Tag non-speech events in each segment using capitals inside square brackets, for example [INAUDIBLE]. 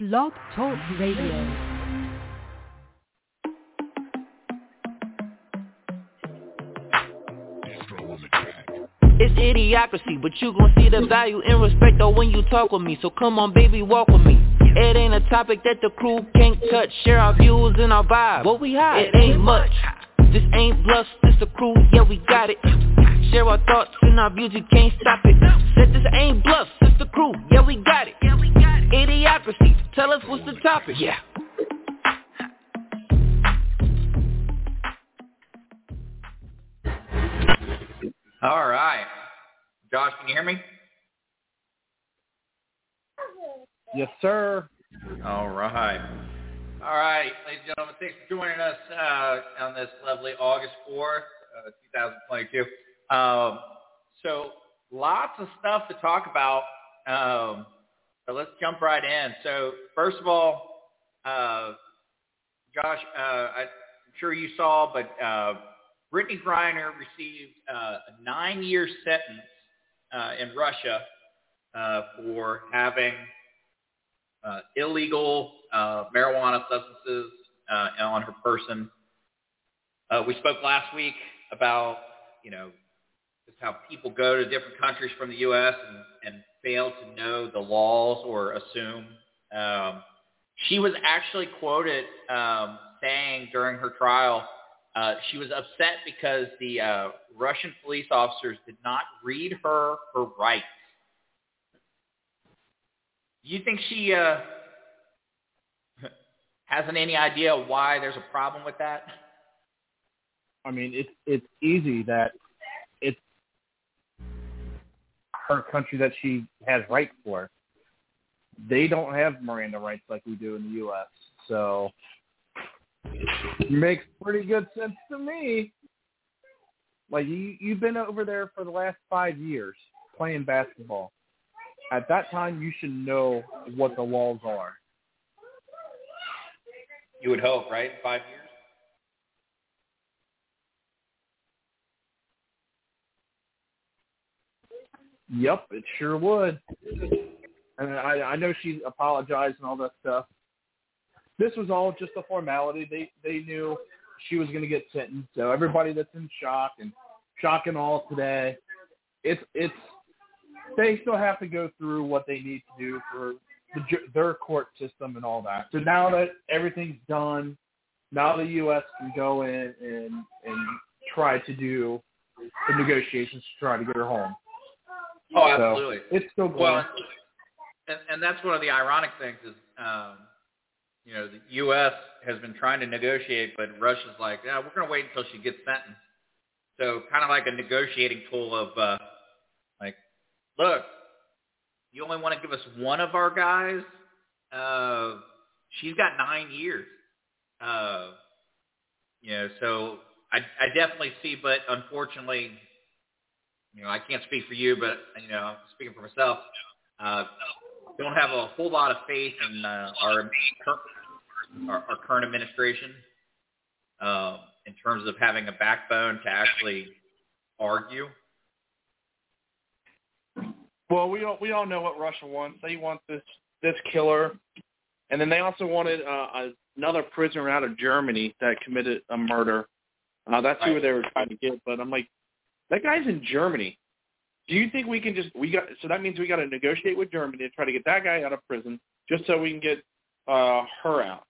Blog Talk Radio. It's idiocracy, but you gon' see the value and respect though when you talk with me. So come on, baby, walk with me. It ain't a topic that the crew can't touch. Share our views and our vibe. What we hide? It ain't much. This ain't bluff, this the crew, yeah we got it. Share our thoughts and our views, you can't stop it. Said this ain't bluff, this the crew, yeah we got it. Idiocracy, tell us what's the topic. Yeah. All right. Josh, can you hear me? Yes, sir. All right. All right, ladies and gentlemen, thanks for joining us uh, on this lovely August 4th, uh, 2022. Um, so lots of stuff to talk about. Um, so let's jump right in. So first of all, uh, Josh, uh, I'm sure you saw, but uh, Brittney Griner received uh, a nine-year sentence in Russia for having illegal uh, marijuana substances uh, on her person. Uh, we spoke last week about, you know, just how people go to different countries from the U.S. and, and fail to know the laws or assume. Um, she was actually quoted um, saying during her trial uh, she was upset because the uh, Russian police officers did not read her her rights. Do you think she uh, hasn't any idea why there's a problem with that? I mean, it's it's easy that it's her country that she has rights for. They don't have Miranda rights like we do in the U.S. So makes pretty good sense to me. Like you, you've been over there for the last five years playing basketball. At that time, you should know what the laws are. You would hope, right? Five years. Yep, it sure would. And I, I know she apologized and all that stuff. This was all just a formality. They they knew she was going to get sentenced. So everybody that's in shock and shock and all today, it's it's they still have to go through what they need to do for the, their court system and all that. So now that everything's done, now the U.S. can go in and and try to do the negotiations to try to get her home. Oh, absolutely. So it's still going. Well, and, and that's one of the ironic things is, um, you know, the U.S. has been trying to negotiate, but Russia's like, yeah, we're going to wait until she gets sentenced. So kind of like a negotiating tool of, uh, like, look, you only want to give us one of our guys. Uh, she's got nine years. Uh, you know, so I, I definitely see, but unfortunately, you know, I can't speak for you, but you know, speaking for myself. Uh, don't have a whole lot of faith in uh, our, our our current administration uh, in terms of having a backbone to actually argue. Well, we all we all know what Russia wants. They want this this killer, and then they also wanted uh, another prisoner out of Germany that committed a murder. Uh, that's Right. who they were trying to get. But I'm like, that guy's in Germany. Do you think we can just we got? So that means we got to negotiate with Germany to try to get that guy out of prison, just so we can get uh, her out.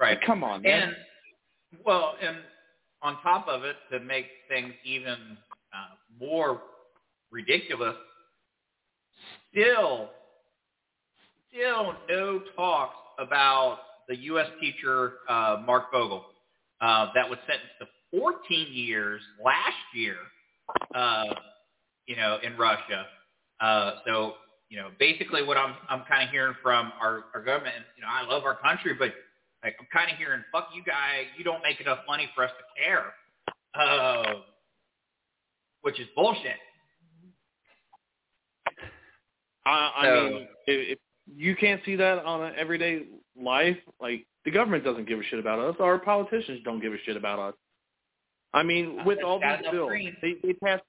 Right. Like, come on, man. And well, and on top of it, to make things even uh, more ridiculous, still, still no talks about the U.S. teacher uh, Marc Fogel uh, that was sentenced to 14 years last year. Uh, you know, in Russia. Uh, so you know, basically what I'm I'm kind of hearing from our, our government. You know, I love our country, but like I'm kind of hearing, "Fuck you, guy! You don't make enough money for us to care," uh, which is bullshit. I, I So- mean, if, if you can't see that on an everyday life, like the government doesn't give a shit about us, our politicians don't give a shit about us. I mean, with all these bills, they, they passed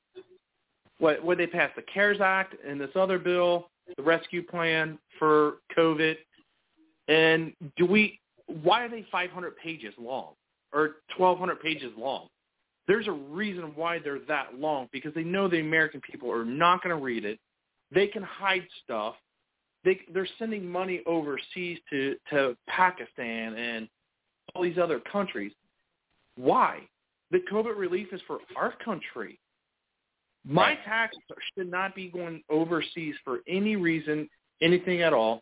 what what they passed the CARES Act and this other bill, the rescue plan for COVID. And do we? Why are they 500 pages long or 1,200 pages long? There's a reason why they're that long because they know the American people are not going to read it. They can hide stuff. They they're sending money overseas to to Pakistan and all these other countries. Why? The COVID relief is for our country. My taxes should not be going overseas for any reason, anything at all.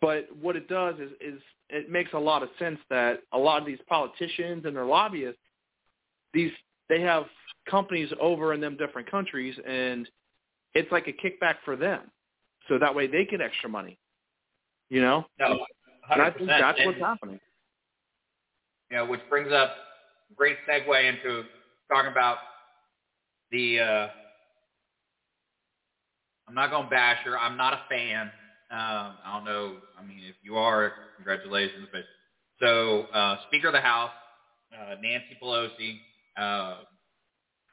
But what it does is, is it makes a lot of sense that a lot of these politicians and their lobbyists, these they have companies over in them different countries, and it's like a kickback for them, so that way they get extra money. You know, No, 100%. and I think that's what's happening. You know, which brings up a great segue into talking about the. Uh, I'm not going to bash her. I'm not a fan. Um, I don't know. I mean, if you are, congratulations. But so, uh, Speaker of the House, uh, Nancy Pelosi, uh,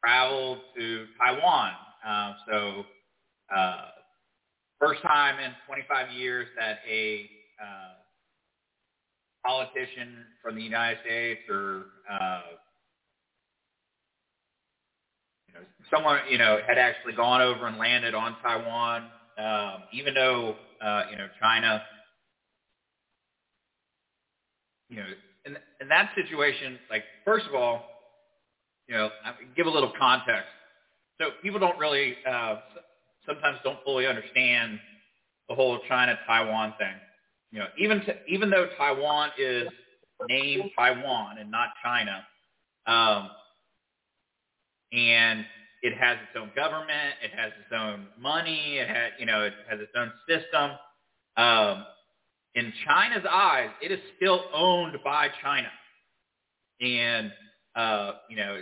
traveled to Taiwan. Uh, so, uh, first time in 25 years that a uh, politician from the United States or uh, you know someone you know had actually gone over and landed on Taiwan, um, even though uh, you know China, you know, in in that situation, like first of all, you know, give a little context. So people don't really uh, sometimes don't fully understand the whole China Taiwan thing you know, even to, even though Taiwan is named Taiwan and not China, um, and it has its own government, it has its own money, it has you know, it has its own system. Um, in China's eyes, it is still owned by China, and uh, you know,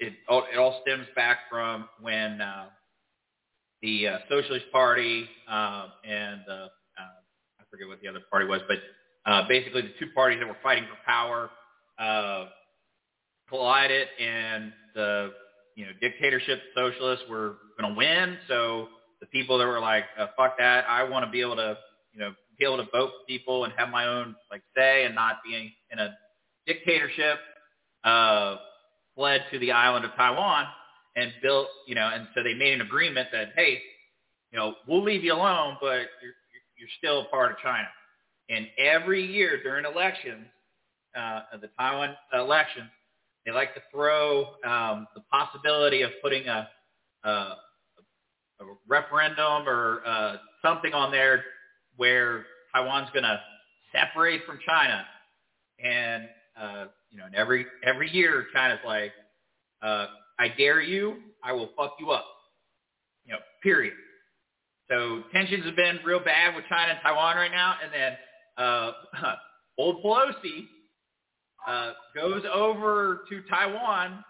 it, all, it all stems back from when uh, the uh, Socialist Party um, and the uh, I forget what the other party was, but uh, basically the two parties that were fighting for power uh, collided, and the you know dictatorship socialists were going to win. So the people that were like, uh, "Fuck that! I want to be able to you know be able to vote for people and have my own like say and not be in a dictatorship," uh, fled to the island of Taiwan and built you know, and so they made an agreement that hey, you know, we'll leave you alone, but you're you're still a part of China. And every year during elections, uh, the Taiwan elections, they like to throw um, the possibility of putting a, a, a referendum or uh, something on there where Taiwan's going to separate from China. And uh, you know, and every every year, China's like, uh, I dare you, I will fuck you up. You know, period. So tensions have been real bad with China and Taiwan right now. And then uh, [LAUGHS] old Pelosi uh, goes over to Taiwan,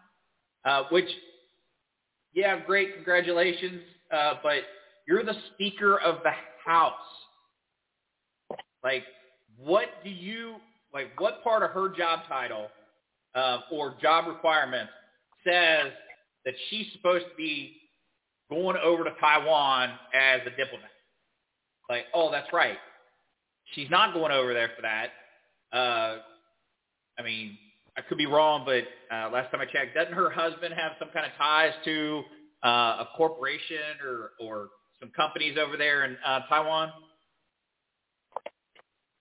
uh, which, yeah, great, congratulations, uh, but you're the Speaker of the House. Like, what do you, like, what part of her job title uh, or job requirements says that she's supposed to be going over to Taiwan as a diplomat. Like, oh, that's right. She's not going over there for that. Uh, I mean, I could be wrong, but uh, last time I checked, doesn't her husband have some kind of ties to uh, a corporation or, or some companies over there in uh, Taiwan?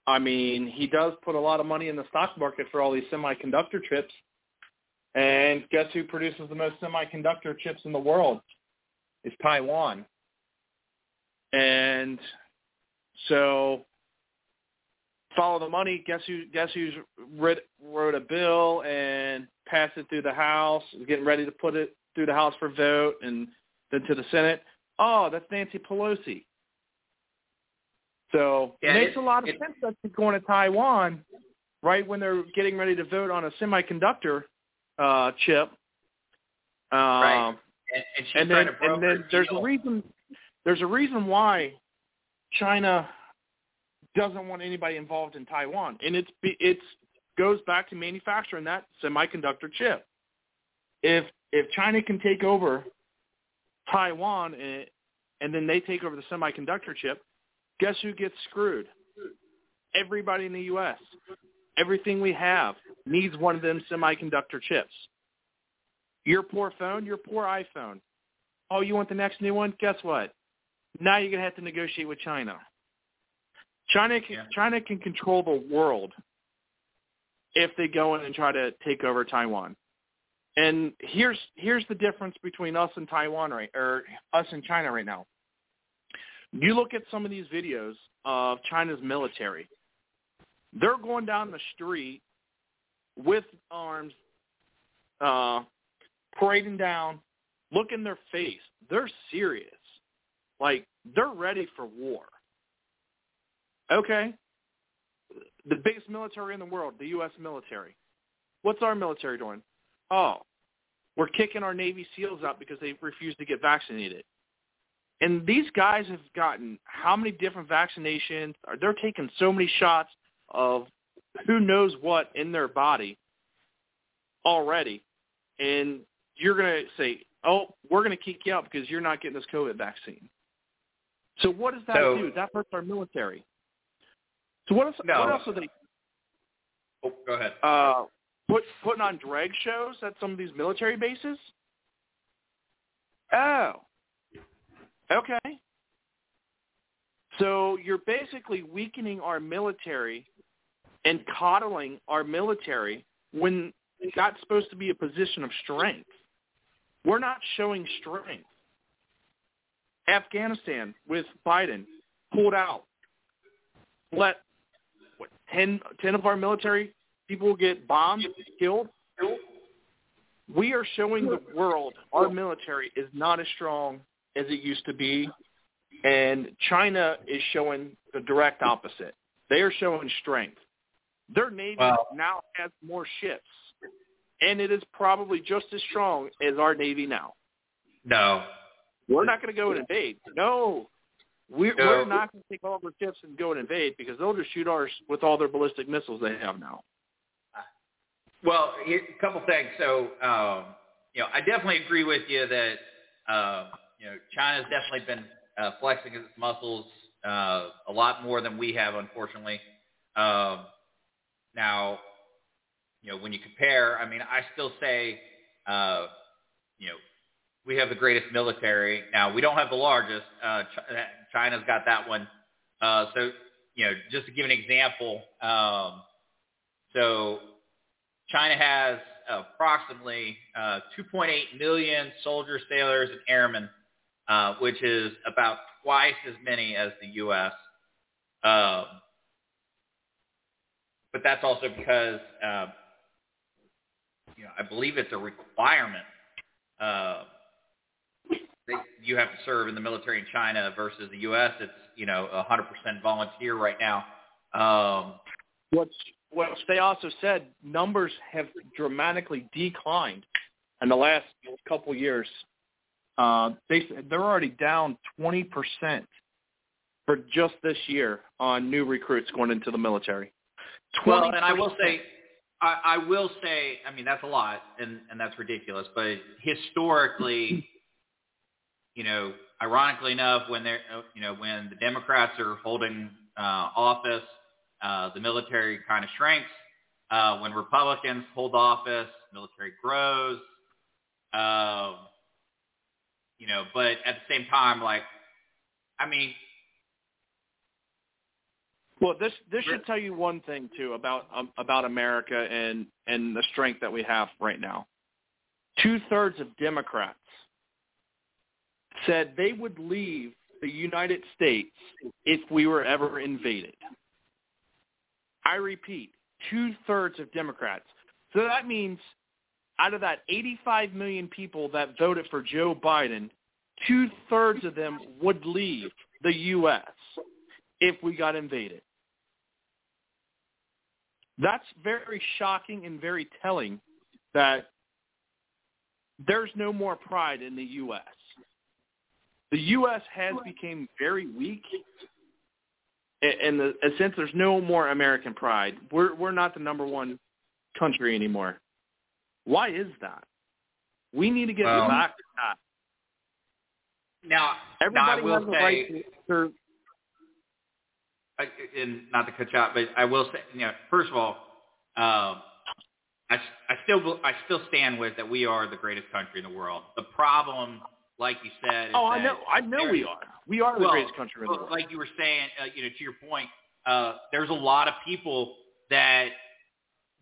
I mean, he does put a lot of money in the stock market for all these semiconductor chips. And guess who produces the most semiconductor chips in the world? It's Taiwan. And so follow the money. Guess who? Guess who's writ, wrote a bill and passed it through the House? Getting ready to put it through the House for vote and then to the Senate. Oh, that's Nancy Pelosi. So Yeah, it makes it- a lot of it- sense that she's going to Taiwan right when they're getting ready to vote on a semiconductor uh, chip. Um, Right. And, and she's and then to and then there's a reason there's a reason why China doesn't want anybody involved in Taiwan, and it's it's goes back to manufacturing that semiconductor chip. If if China can take over Taiwan and, and then they take over the semiconductor chip, guess who gets screwed? Everybody in the U.S. Everything we have needs one of them semiconductor chips. Your poor phone, your poor iPhone. Oh, you want the next new one? Guess what? Now you're gonna have to negotiate with China. China can, Yeah. China can control the world if they go in and try to take over Taiwan. And here's here's the difference between us and Taiwan right or us and China right now. You look at some of these videos of China's military. They're going down the street with arms, uh, parading down, look in their face. They're serious. Like they're ready for war. Okay. The biggest military in the world, the U.S. military. What's our military doing? Oh, we're kicking our Navy SEALs out because they refuse to get vaccinated. And these guys have gotten how many different vaccinations? They're taking so many shots of who knows what in their body already. And you're going to say, oh, we're going to kick you out because you're not getting this COVID vaccine. So what does that So- do? That hurts our military. So what else, No. what else are they Oh, go ahead. uh, put putting on drag shows at some of these military bases? Oh, okay. So you're basically weakening our military and coddling our military when that's supposed to be a position of strength. We're not showing strength. Afghanistan with Biden pulled out. Let what, 10, 10 of our military people get bombed, killed. We are showing the world our military is not as strong as it used to be, and China is showing the direct opposite. They are showing strength. Their navy Well- now has more ships, and it is probably just as strong as our navy now. No. We're not going to go and invade. No, we're, No. we're not going to take all of our ships and go and invade because they'll just shoot ours with all their ballistic missiles they have now. Well, a couple things. So, um, you know, I definitely agree with you that, uh, you know, China's definitely been uh, flexing its muscles uh, a lot more than we have, unfortunately. Um, now, you know, when you compare, I mean, I still say, uh, you know, we have the greatest military. Now, we don't have the largest. Uh, Ch- China's got that one. Uh, so, you know, just to give an example, um, so China has approximately uh, 2.8 million soldiers, sailors, and airmen, uh, which is about twice as many as the U.S. Um, but that's also because, uh, you know, I believe it's a requirement uh, that you have to serve in the military in China versus the U.S. It's you know 100% volunteer right now. Um, What's what they also said numbers have dramatically declined in the last couple years. Uh, they they're already down twenty percent for just this year on new recruits going into the military. Well, and I will say, I, I will say, I mean that's a lot, and and that's ridiculous. But historically, you know, ironically enough, when they're, uh, you know, when the Democrats are holding uh, office, uh, the military kind of shrinks. Uh, when Republicans hold office, military grows. Um, you know, but at the same time, like, I mean, Well, this this should tell you one thing too about um, about America and and the strength that we have right now. Two thirds of Democrats said they would leave the United States if we were ever invaded. I repeat, two thirds of Democrats. So that means out of that 85 million people that voted for Joe Biden, two thirds of them would leave the U.S. if we got invaded. That's very shocking and very telling that there's no more pride in the U.S. The U.S. has become very weak, in the sense there's no more American pride. We're we're not the number one country anymore. Why is that? We need to get Well, back to that. Now, Everybody now I will has the say, right to I, and not to cut you out, but I will say, you know, first of all, um, I, I still I still stand with that we are the greatest country in the world. The problem, like you said, is Oh, I know. I know we are. We are the well, greatest country in the world. Like you were saying, uh, you know, to your point, uh, there's a lot of people that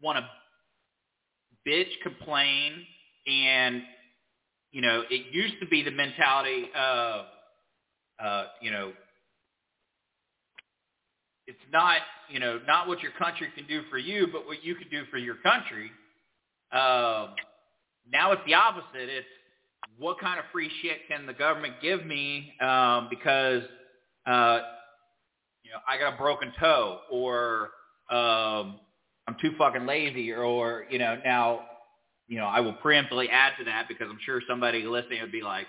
want to bitch, complain, and you know, it used to be the mentality of, uh, you know, it's not, you know, not what your country can do for you, but what you can do for your country. Um, now it's the opposite. It's what kind of free shit can the government give me um, because, uh, you know, I got a broken toe or um, I'm too fucking lazy or, you know, now, you know, I will preemptively add to that because I'm sure somebody listening would be like,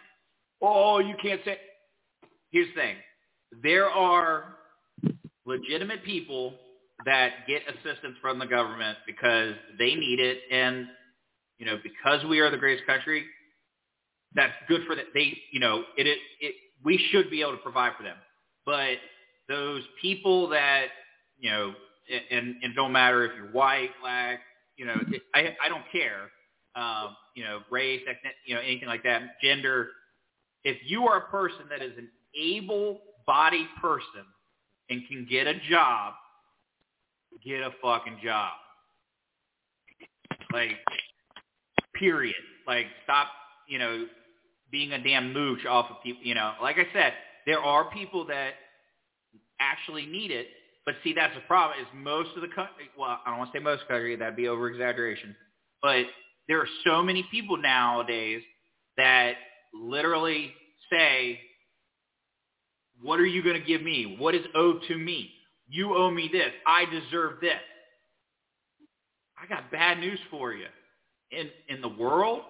oh, you can't say. Here's the thing. There are legitimate people that get assistance from the government because they need it and you know because we are the greatest country that's good for them they you know it, it it we should be able to provide for them but those people that you know and and don't matter if you're white black you know it, i i don't care um you know race ethnic, you know anything like that gender if you are a person that is an able bodied person and can get a job, get a fucking job. Like, period. Like, stop, you know, being a damn mooch off of people. You know, like I said, there are people that actually need it, but see, that's the problem. Is most of the country. Well, I don't want to say most country. That'd be over exaggeration. But there are so many people nowadays that literally say, what are you going to give me? What is owed to me? You owe me this. I deserve this. I got bad news for you. In in the world,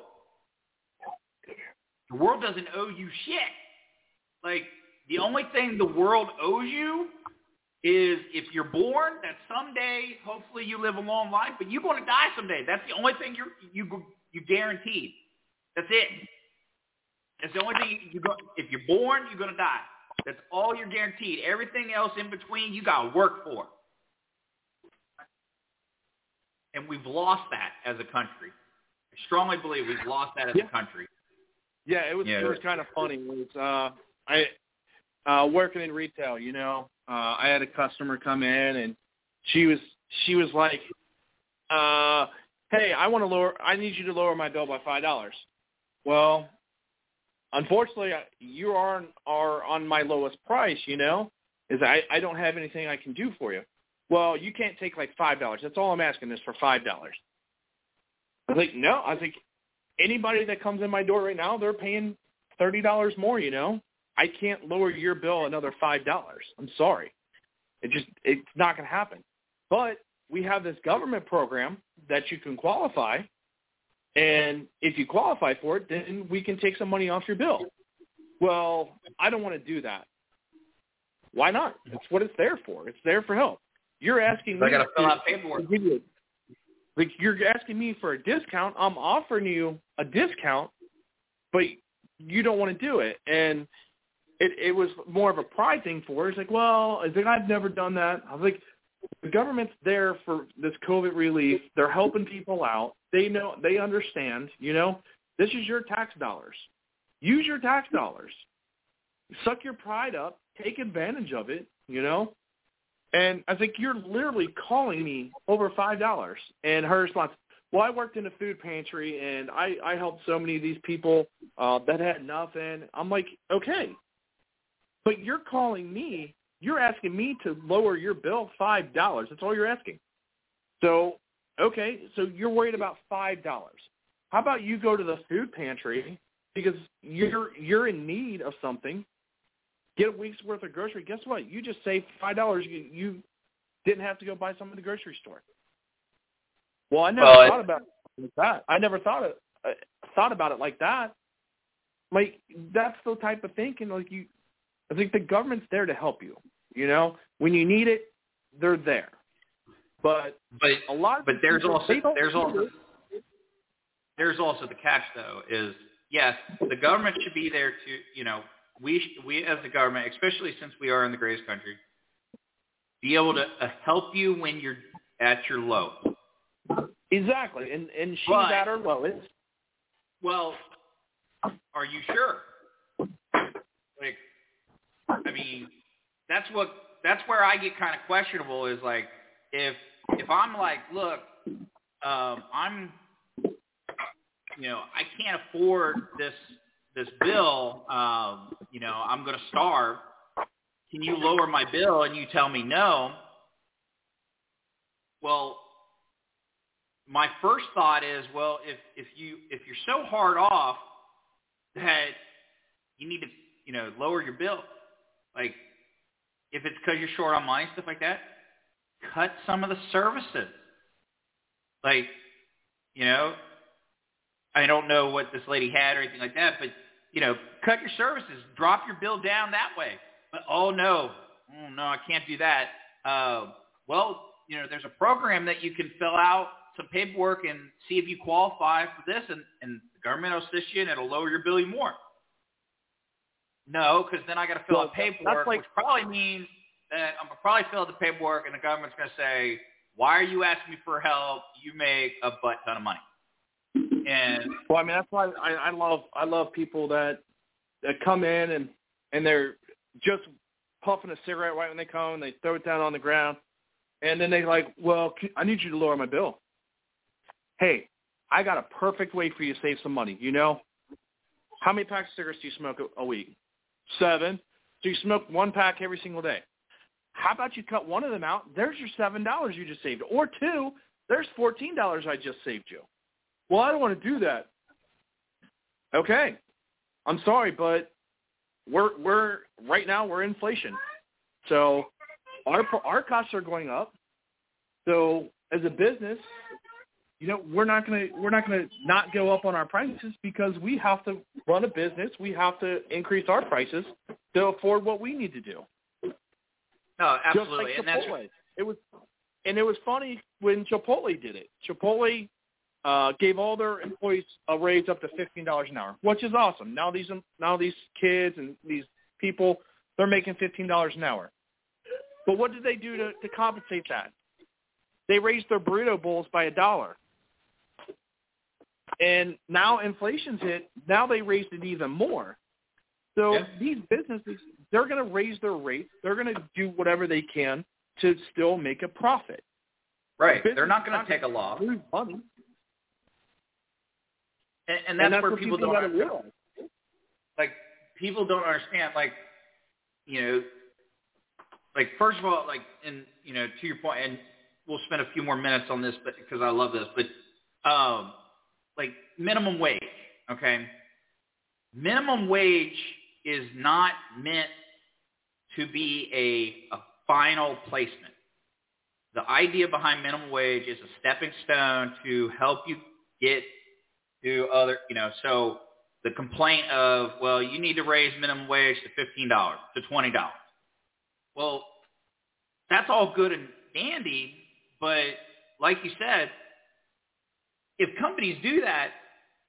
the world doesn't owe you shit. Like the only thing the world owes you is if you're born, that someday, hopefully, you live a long life, but you're going to die someday. That's the only thing you're you you guaranteed. That's it. That's the only thing you go. If you're born, you're going to die. That's all you're guaranteed. Everything else in between, you got to work for. And we've lost that as a country. I strongly believe we've lost that as Yeah. a country. Yeah, it was Yeah. it was kind of funny. It was uh I uh working in retail, you know. Uh I had a customer come in and she was she was like uh hey, I want to lower I need you to lower my bill by $5. Well, unfortunately, you are are on my lowest price, you know? Is I I don't have anything I can do for you. Well, you can't take like $5. That's all I'm asking is for $5. I was like, no. I was like, anybody that comes in my door right now, they're paying thirty dollars more. You know, I can't lower your bill another five dollars. I'm sorry, it just it's not going to happen. But we have this government program that you can qualify, and if you qualify for it, then we can take some money off your bill. Well, I don't want to do that. Why not? It's what it's there for. It's there for help. You're asking me. I got to fill out paperwork. like you're asking me for a discount. I'm offering you a discount, but you don't want to do it. And it it was more of a pride thing for her. It's like, well, it's like I've never done that. I was like, the government's there for this COVID relief. They're helping people out. They know they understand, you know. This is your tax dollars. Use your tax dollars. Suck your pride up. Take advantage of it, you know. And I think you're literally calling me over five dollars. And her response, "Well, I worked in a food pantry, and I I helped so many of these people uh, that had nothing." I'm like, okay, but you're calling me. You're asking me to lower your bill five dollars. That's all you're asking. So okay, so you're worried about five dollars. How about you go to the food pantry because you're you're in need of something get a week's worth of grocery. Guess what? You just saved five dollars. You, you didn't have to go buy some at the grocery store. Well, I never Well, thought about it like that. I never thought it uh, thought about it like that. Like that's the type of thinking. Like you, I think the government's there to help you. You know, when you need it, they're there. But But a lot of but there's people, also there's also there's also the catch though is yes the government should be there to you know we we as the government especially since we are in the greatest country be able to uh, help you when you're at your low exactly, and and she's But- at her lowest. well are you sure like i mean that's what that's where i get kind of questionable is like if if i'm like look um i'm you know i can't afford this this bill um you know i'm going to starve. Can you lower my bill and you tell me no? Well my first thought is well if if you if you're so hard off that you need to you know lower your bill like if it's because you're short on money stuff like that cut some of the services. Like you know i don't know what this lady had or anything like that but you know cut your services drop your bill down that way. But oh no oh no i can't do that. Uh well you know there's a program that you can fill out some paperwork and see if you qualify for this and, and the government will assist you and it'll lower your bill even more no because then i got to fill Well, out that's paperwork like- which probably means that i'm probably fill out the paperwork and the government's going to say why are you asking me for help you make a butt ton of money and Well, I mean, that's why I, I love I love people that that come in and and they're just puffing a cigarette right when they come and they throw it down on the ground, and then they like, well, I need you to lower my bill. Hey, I got a perfect way for you to save some money. You know, how many packs of cigarettes do you smoke a, a week? Seven. So you smoke one pack every single day. How about you cut one of them out? There's your seven dollars you just saved, or two. There's fourteen dollars I just saved you. Well, I don't want to do that. Okay, I'm sorry, but we're we're right now we're inflation, so our our costs are going up. So as a business, you know, we're not gonna we're not gonna not go up on our prices because we have to run a business. We have to increase our prices to afford what we need to do. no Just absolutely like and that's It was, and it was funny when Chipotle did it. Chipotle uh, gave all their employees a raise up to fifteen dollars an hour, which is awesome. Now these now these kids and these people they're making fifteen dollars an hour. But what did they do to, to compensate that? They raised their burrito bowls by a dollar. And now inflation's hit. Now they raised it even more. So Yeah. these businesses, they're going to raise their rates. They're going to do whatever they can to still make a profit. right Business they're not going to take a loss Lose money. and, and that's, where people, people don't realize. like people don't understand like you know like first of all like and you know to your point and we'll spend a few more minutes on this but because I love this but um like minimum wage okay minimum wage is not meant to be a a final placement the idea behind minimum wage is a stepping stone to help you get to other you know so the complaint of, well, you need to raise minimum wage to $15, to $20. Well, that's all good and dandy, but like you said, if companies do that,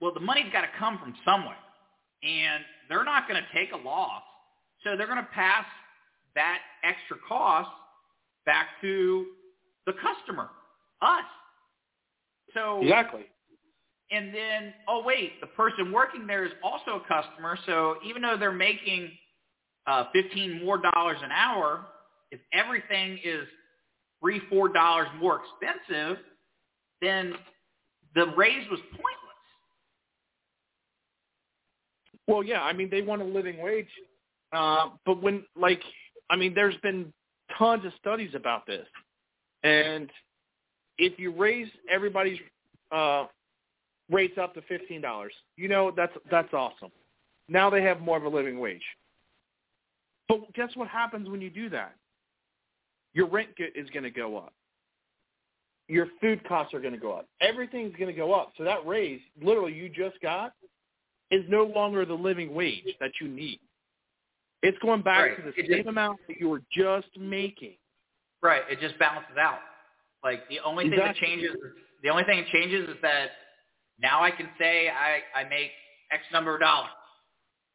well, the money's got to come from somewhere. And they're not going to take a loss. So they're going to pass that extra cost back to the customer, us. So Exactly. and then, oh wait, the person working there is also a customer. So even though they're making uh, fifteen more dollars an hour, if everything is three, four dollars more expensive, then the raise was pointless. Well, yeah, I mean they want a living wage, uh, but when like I mean, there's been tons of studies about this, and if you raise everybody's uh, rates up to fifteen dollars, you know that's that's awesome. Now they have more of a living wage. But guess what happens when you do that? Your rent is going to go up. Your food costs are going to go up. Everything's going to go up. So that raise, literally, you just got, is no longer the living wage that you need. It's going back Right. to the It same just- amount that you were just making. Right. It just balances out. Like the only thing that changes, the only thing that changes is that now I can say I I make X number of dollars,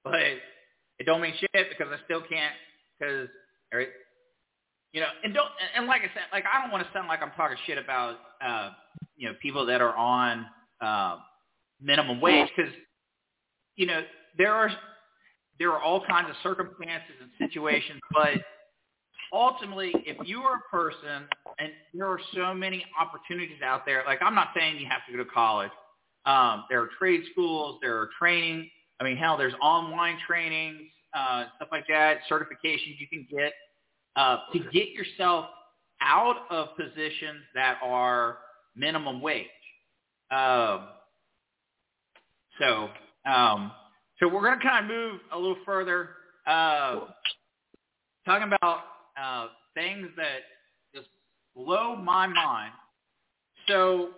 but it don't mean shit because I still can't because. You know, and don't and like I said, like I don't want to sound like I'm talking shit about uh, you know people that are on uh, minimum wage because you know there are there are all kinds of circumstances and situations, but ultimately, if you are a person, and there are so many opportunities out there, like I'm not saying you have to go to college. Um, there are trade schools, there are training. I mean, hell, there's online trainings, uh, stuff like that, certifications you can get uh, to get yourself out of positions that are minimum wage. Um, so, um, so we're going to kind of move a little further, uh, talking about uh, things that just blow my mind. So,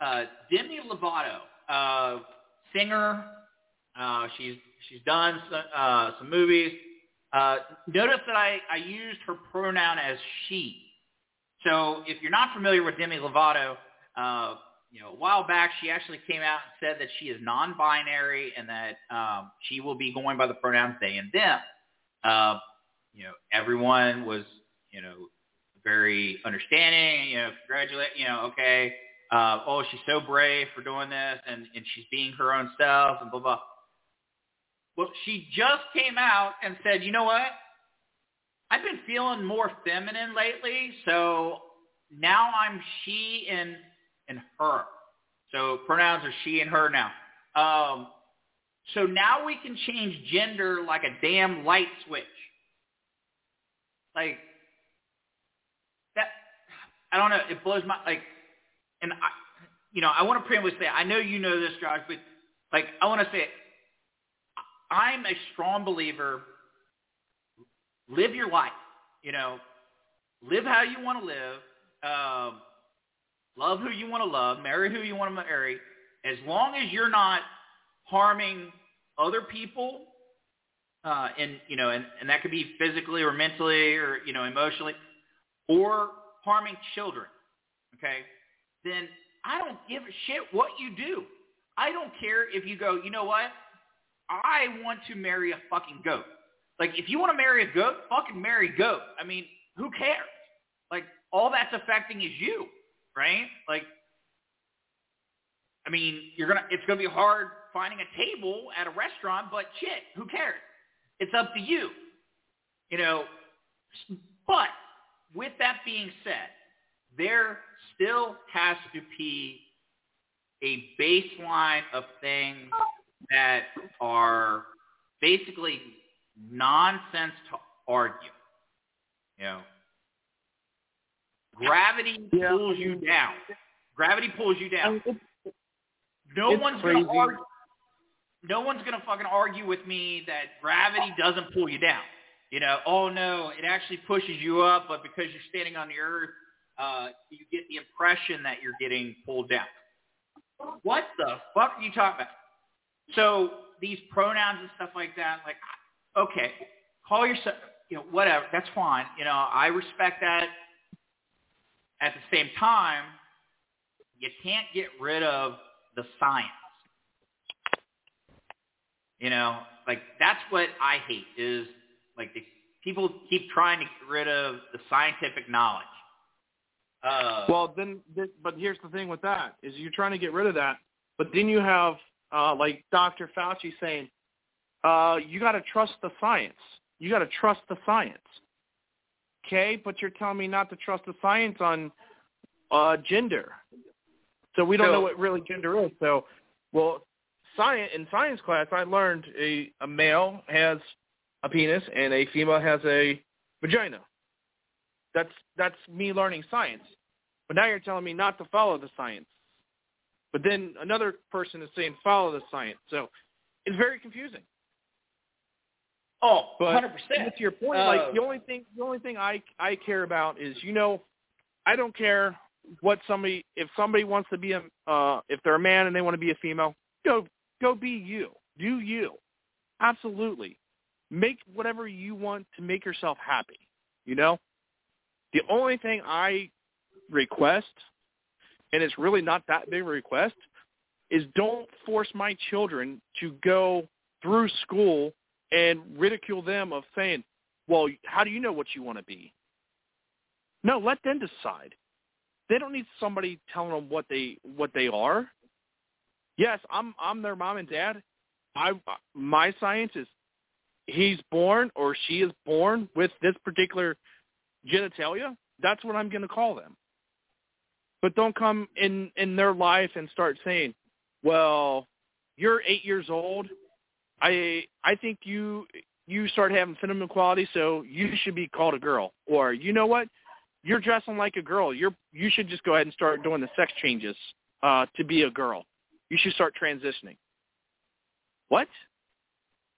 uh, Demi Lovato, uh, singer, uh, she's she's done some, uh, some movies. Uh, notice that I, I used her pronoun as she. So if you're not familiar with Demi Lovato, uh, you know, a while back she actually came out and said that she is non-binary and that um, she will be going by the pronouns they and them. Uh, you know, everyone was, you know, very understanding. You know, congratulate. You know, okay. Uh, oh, she's so brave for doing this, and and she's being her own self, and blah blah. Well, she just came out and said, you know what? I've been feeling more feminine lately, so now I'm she and and her. So pronouns are she and her now. Um, so now we can change gender like a damn light switch. Like that, I don't know. It blows my like, and I, you know, I want to preemptively say, I know you know this, Josh, but like, I want to say, I'm a strong believer. Live your life. You know, live how you want to live. Um, love who you want to love. Marry who you want to marry. As long as you're not harming other people, uh, and you know, and, and that could be physically or mentally or you know emotionally, or harming children. Okay, then I don't give a shit what you do. I don't care if you go. You know what? I want to marry a fucking goat. Like, if you want to marry a goat, fucking marry a goat. I mean, who cares? Like, all that's affecting is you, right? Like, I mean, you're gonna. It's gonna be hard finding a table at a restaurant, but shit, who cares? It's up to you, you know. But with that being said, there still has to be a baseline of things that are basically nonsense to argue. You know, gravity Yeah. pulls you down. Gravity pulls you down. No it's one's crazy. gonna argue. No one's gonna fucking argue with me that gravity doesn't pull you down. You know, oh no, it actually pushes you up, but because you're standing on the earth, uh, you get the impression that you're getting pulled down. What the fuck are you talking about? So these pronouns and stuff like that, like, okay, call yourself, you know, whatever, that's fine. You know, I respect that. At the same time, you can't get rid of the science. You know, like that's what I hate is like the people keep trying to get rid of the scientific knowledge. Uh, Well, then, th- but here's the thing with that is you're trying to get rid of that, but then you have uh, like Dr. Fauci saying, uh, you got to trust the science. You got to trust the science. Okay, but you're telling me not to trust the science on uh, gender. So we don't So- know what really gender is. So, well, science in science class, I learned a, a male has a penis and a female has a vagina. That's that's me learning science. But now you're telling me not to follow the science. But then another person is saying follow the science. So it's very confusing. Oh, But 100%. to your point, Uh, like the only thing the only thing I I care about is you know, I don't care what somebody if somebody wants to be a uh if they're a man and they want to be a female, go go be you. Do you. Absolutely. Make whatever you want to make yourself happy. You know? The only thing I request, and it's really not that big a request, is don't force my children to go through school and ridicule them of saying, well, how do you know what you want to be? No, let them decide. They don't need somebody telling them what they what they are. Yes, I'm I'm their mom and dad. I my science is he's born or she is born with this particular genitalia. That's what I'm going to call them. But don't come in in their life and start saying, "Well, you're 8 years old. I I think you you start having feminine quality, so you should be called a girl." Or, "You know what? You're dressing like a girl. You're you should just go ahead and start doing the sex changes uh to be a girl. You should start transitioning." What?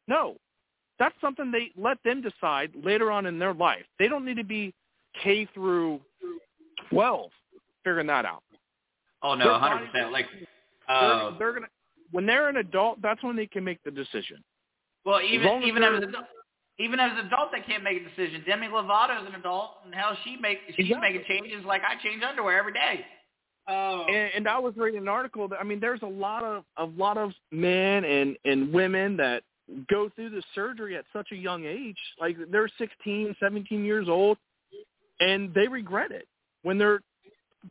No. That's something they let them decide later on in their life. They don't need to be K through 12 figuring that out. oh no, 100%. body- Like, They're, uh, they're gonna when they're an adult, that's when they can make the decision. well, long even as even as an adult, even as an adult, they can't make a decision. Demi Lovato's an adult, and hell, she make she's Exactly. making changes like I change underwear every day. Oh, And, and I was reading an article that I mean, there's a lot of a lot of men and and women that go through the surgery at such a young age, like they're 16, 17 years old, and they regret it when they're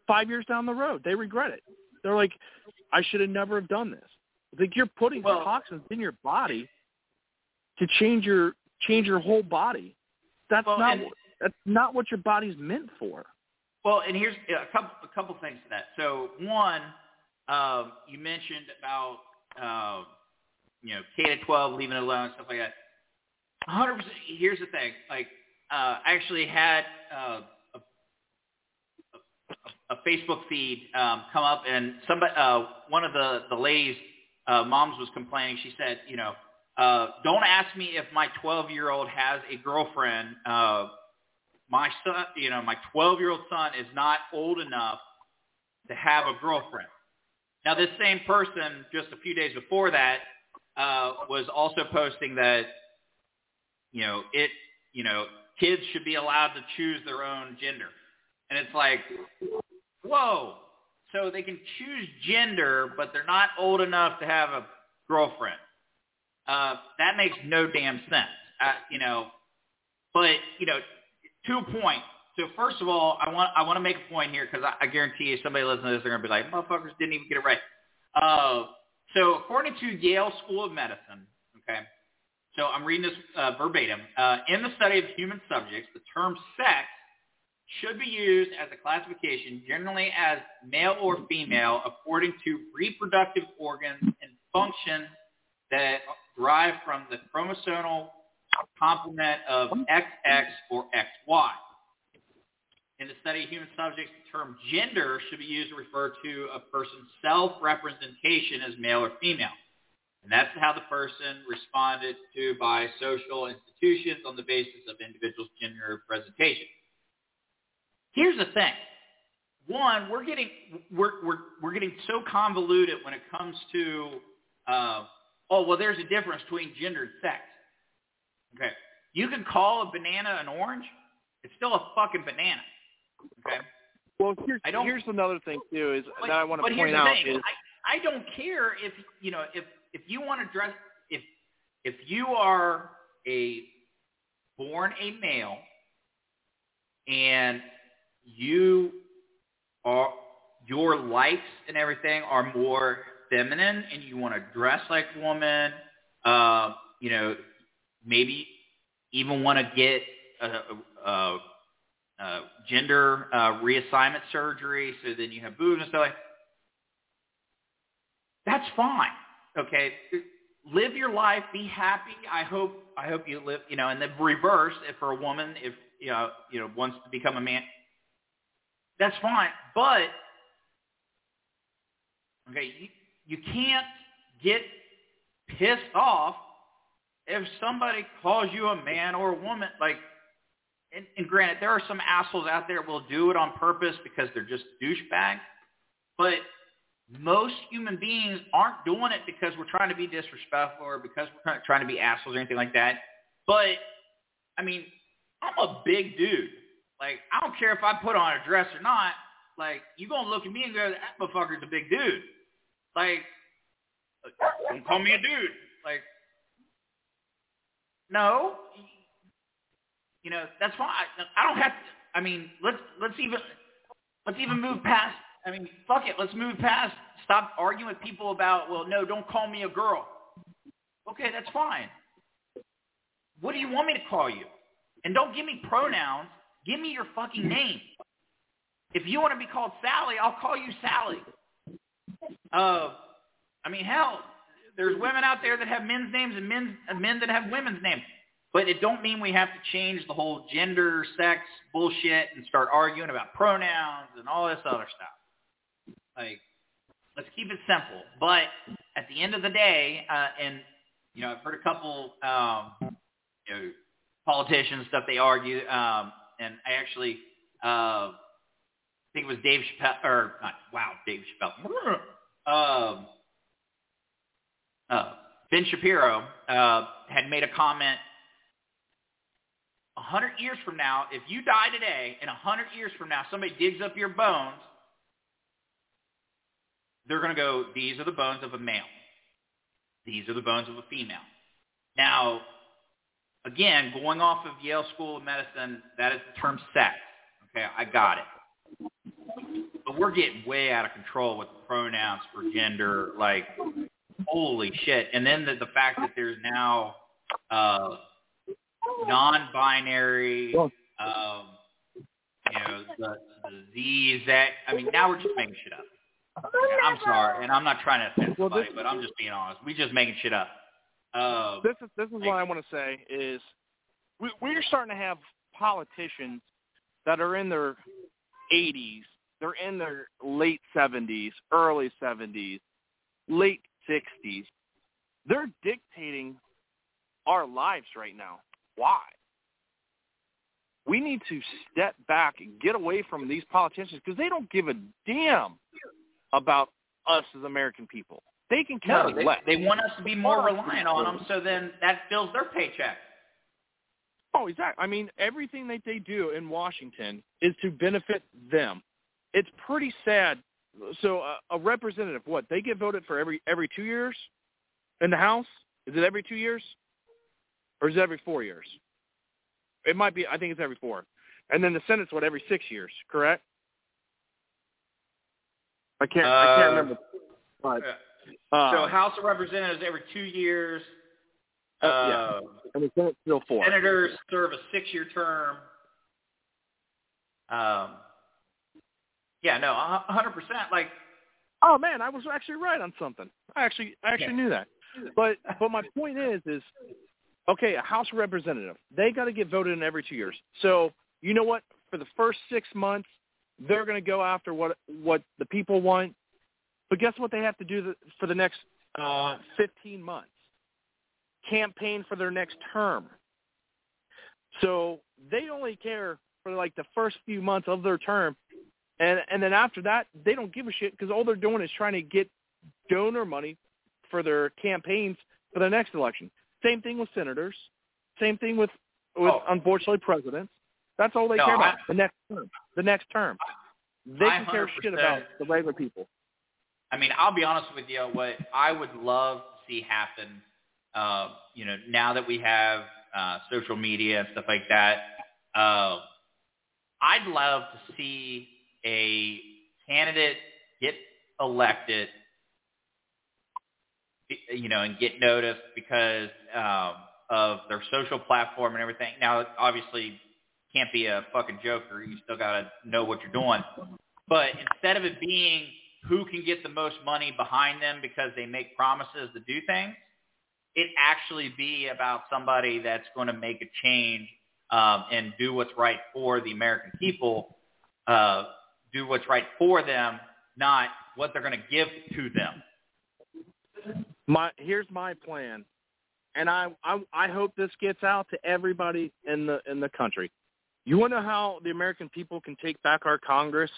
five years down the road. They regret it. They're like, I should have never have done this. Like you're putting Well- toxins in your body to change your change your whole body. That's Well, not and- that's not what your body's meant for. Well, and here's a couple a couple things to that. So one, um, you mentioned about uh, you know K to twelve, leaving it alone, stuff like that. One hundred percent. Here's the thing. Like, uh, I actually had uh, a, Facebook feed um, come up, and somebody, uh, one of the the ladies, uh, moms was complaining. She said, you know, uh, don't ask me if my 12 year old has a girlfriend. Uh, my son, you know, my 12 year old son is not old enough to have a girlfriend. Now, this same person, just a few days before that, uh, was also posting that, you know, it, you know, kids should be allowed to choose their own gender. And it's like, whoa. So they can choose gender, but they're not old enough to have a girlfriend. Uh, that makes no damn sense. Uh, you know, but you know, to a point. So first of all, I want I want to make a point here because I, I guarantee you somebody listening to this they're gonna be like, motherfuckers didn't even get it right. Uh, so according to Yale School of Medicine, okay. So I'm reading this uh, verbatim. Uh, in the study of human subjects, the term sex should be used as a classification generally as male or female according to reproductive organs and function that derive from the chromosomal complement of XX or XY. In the study of human subjects, the term gender should be used to refer to a person's self-representation as male or female. And that's how the person responded to by social institutions on the basis of individuals' gender presentation. Here's the thing. One, we're getting we're we're we're getting so convoluted when it comes to uh, oh well, there's a difference between gender and sex. Okay, you can call a banana an orange. It's still a fucking banana. Okay. Well, here's, I don't- here's another thing too is But, that I want to here's point the out thing. is I, I don't care if you know if if you want to dress if if you are a born a male and you are your likes and everything are more feminine and you want to dress like a woman, uh, you know, maybe even want to get a, a, a gender uh, reassignment surgery so then you have boobs and stuff like that's fine. Okay. Live your life, be happy. I hope I hope you live, you know, and then reverse if for a woman if you know, you know, wants to become a man. That's fine. But okay, you, you can't get pissed off if somebody calls you a man or a woman, like, and, and granted, there are some assholes out there will do it on purpose because they're just douchebags, but most human beings aren't doing it because we're trying to be disrespectful or because we're trying to be assholes or anything like that. But I mean, I'm a big dude. Like, I don't care if I put on a dress or not. Like, you gonna look at me and go, "That motherfucker's a big dude." Like, don't call me a dude. Like, no, you know that's fine. I don't have to. I mean, let's let's even let's even move past. I mean, fuck it. Let's move past. Stop arguing with people about. Well, no, don't call me a girl. Okay, that's fine. What do you want me to call you? And don't give me pronouns. Give me your fucking name. If you want to be called Sally, I'll call you Sally. Uh, I mean, hell, there's women out there that have men's names and men and men that have women's names. But it don't mean we have to change the whole gender, sex bullshit and start arguing about pronouns and all this other stuff. Like, let's keep it simple. But at the end of the day, uh, and you know, I've heard a couple, um, you know, politicians stuff they argue, um, and I actually uh, I think it was Dave Chappelle, or not, wow, Dave Chappelle. [LAUGHS] Um, uh, ben Shapiro uh, had made a comment. A hundred years from now, if you die today, and a hundred years from now, somebody digs up your bones, they're going to go, these are the bones of a male. These are the bones of a female. Now, again, going off of Yale School of Medicine, that is the term sex. Okay, I got it. But we're getting way out of control with the pronouns for gender. Like, holy shit. And then the, the fact that there's now uh, non-binary, um, you know, the, the Z's that, I mean, now we're just making shit up. I'm sorry, and I'm not trying to offend somebody, but I'm just being honest. We just making shit up. Uh, this is this is what I want to say is we, we're starting to have politicians that are in their 80s, they're in their late 70s, early 70s, late 60s. They're dictating our lives right now. Why? We need to step back and get away from these politicians because they don't give a damn about us as American people. They can care no, they, less. they want us to be more reliant on them, so then that fills their paycheck. Oh, exactly. I mean, everything that they do in Washington is to benefit them. It's pretty sad. So uh, a representative, what they get voted for every every two years in the House? Is it every two years, or is it every four years? It might be. I think it's every four. And then the Senate's what every six years, correct? I can't. I Uh, can't remember. But uh, so House of Representatives every two years. Uh, Uh, yeah. and the Senate's still four. Senators serve a six-year term. Um, yeah, no, a hundred percent. Like, Oh man, I was actually right on something. I actually I actually Yeah. knew that. But but my point is is okay, a House representative, they got to get voted in every 2 years. So, you know what? For the first 6 months, they're going to go after what what the people want. But guess what they have to do for the next uh 15 months? Campaign for their next term. So, they only care for like the first few months of their term and and then after that, they don't give a shit because all they're doing is trying to get donor money for their campaigns for the next election. Same thing with senators. Same thing with with Oh. unfortunately presidents. That's all they No, care about. I- the next term. The next term. They I can care shit about the regular people. I mean, I'll be honest with you. What I would love to see happen, uh, you know, now that we have uh, social media and stuff like that, uh, I'd love to see a candidate get elected, you know, and get noticed because um, of their social platform and everything. Now, obviously, can't be a fucking joker. You still got to know what you're doing. But instead of it being who can get the most money behind them because they make promises to do things, it actually be about somebody that's going to make a change um, and do what's right for the American people, uh, do what's right for them, not what they're going to give to them. My here's my plan, and I, I I hope this gets out to everybody in the in the country. You want to know how the American people can take back our Congress?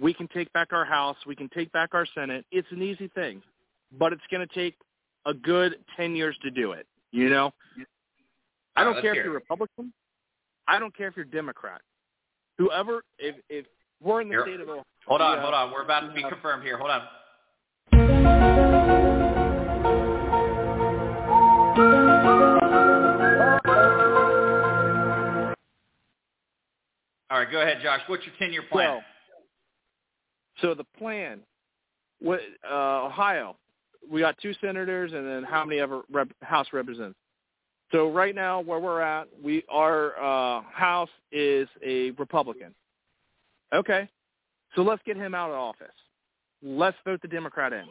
We can take back our House. We can take back our Senate. It's an easy thing, but it's going to take a good ten years to do it. You know, I don't care if you're. Republican. I don't care if you're Democrat. Whoever, if if we're in the Here. state of Ohio, Hold on, hold on. We're about to be confirmed here. Hold on. All right, go ahead, Josh. What's your ten-year plan? Well, so the plan, what uh, Ohio, we got two senators and then how many ever rep, House representatives. So right now, where we're at, we our uh, House is a Republican. Okay, so let's get him out of office. Let's vote the Democrat in.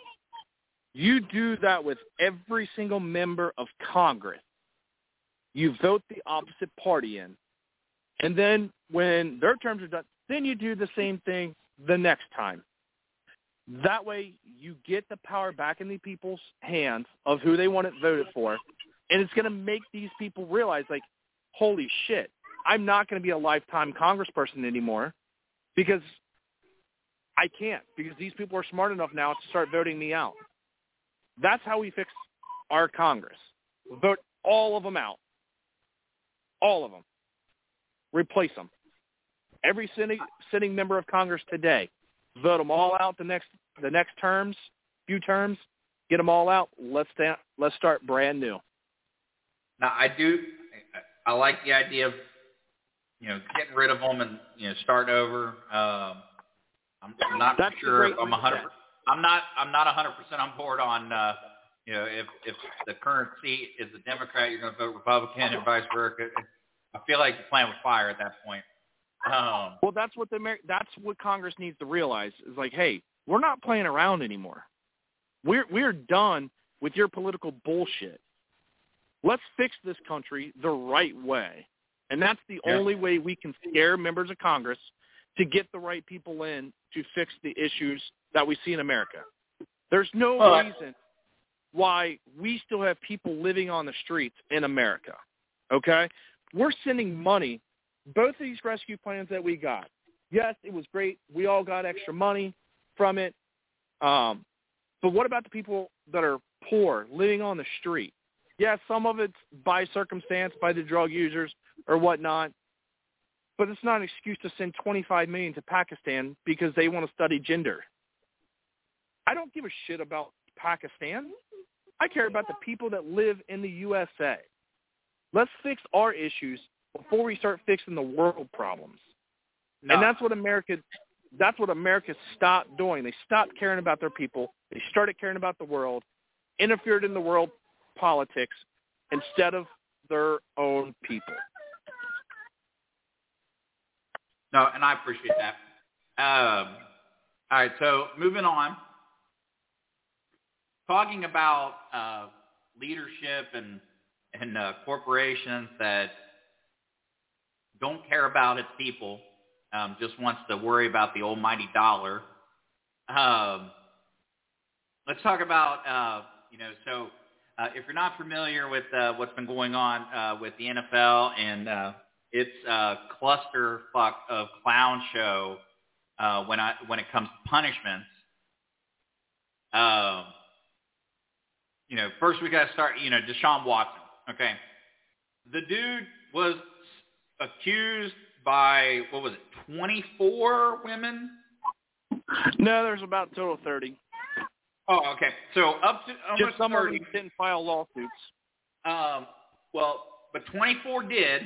You do that with every single member of Congress. You vote the opposite party in. And then when their terms are done, then you do the same thing the next time. That way you get the power back in the people's hands of who they want it voted for. And it's going to make these people realize, like, holy shit, I'm not going to be a lifetime congressperson anymore because I can't, because these people are smart enough now to start voting me out. That's how we fix our Congress. Vote all of them out. All of them replace them. Every sitting, sitting member of Congress today, vote them all out the next the next terms, few terms, get them all out. Let's sta- let's start brand new. Now, I do. I like the idea of you know getting rid of them and you know starting over. Um, I'm, I'm not That's sure if I'm a hundred. I'm not. I'm not a hundred percent on board on. Uh, you know, if if the current seat is a Democrat, you're going to vote Republican and vice versa. I feel like you're playing with fire at that point. Um, Well, that's what the Amer- that's what Congress needs to realize is like, hey, we're not playing around anymore. We're we're done with your political bullshit. Let's fix this country the right way. And that's the Yeah. only way we can scare members of Congress to get the right people in to fix the issues that we see in America. There's no Well, reason why we still have people living on the streets in America. Okay? We're sending money both of these rescue plans that we got, yes, it was great. We all got extra money from it. Um, but what about the people that are poor, living on the street? Yes, some of it's by circumstance, by the drug users or whatnot. But it's not an excuse to send 25 million to Pakistan because they want to study gender. I don't give a shit about Pakistan. I care about the people that live in the USA. Let's fix our issues before we start fixing the world problems. no, And that's what America that's what America stopped doing. They stopped caring about their people. They started caring about the world, interfered in the world politics instead of their own people. No, and I appreciate that. Um, all right, so moving on. Talking about uh, leadership and and uh, corporations that don't care about its people, um, just wants to worry about the almighty dollar. Um, let's talk about uh, you know so. Uh, if you're not familiar with uh, what's been going on uh, with the NFL and uh, its uh, clusterfuck of clown show uh, when I when it comes to punishments. Um, you know, first we got to start. You know, Deshaun Watson. Okay, the dude was accused by what was it, 24 women? No, there's about a total of 30. Oh, okay. So up to almost Just some of 30. them didn't file lawsuits. Um, well, but 24 did,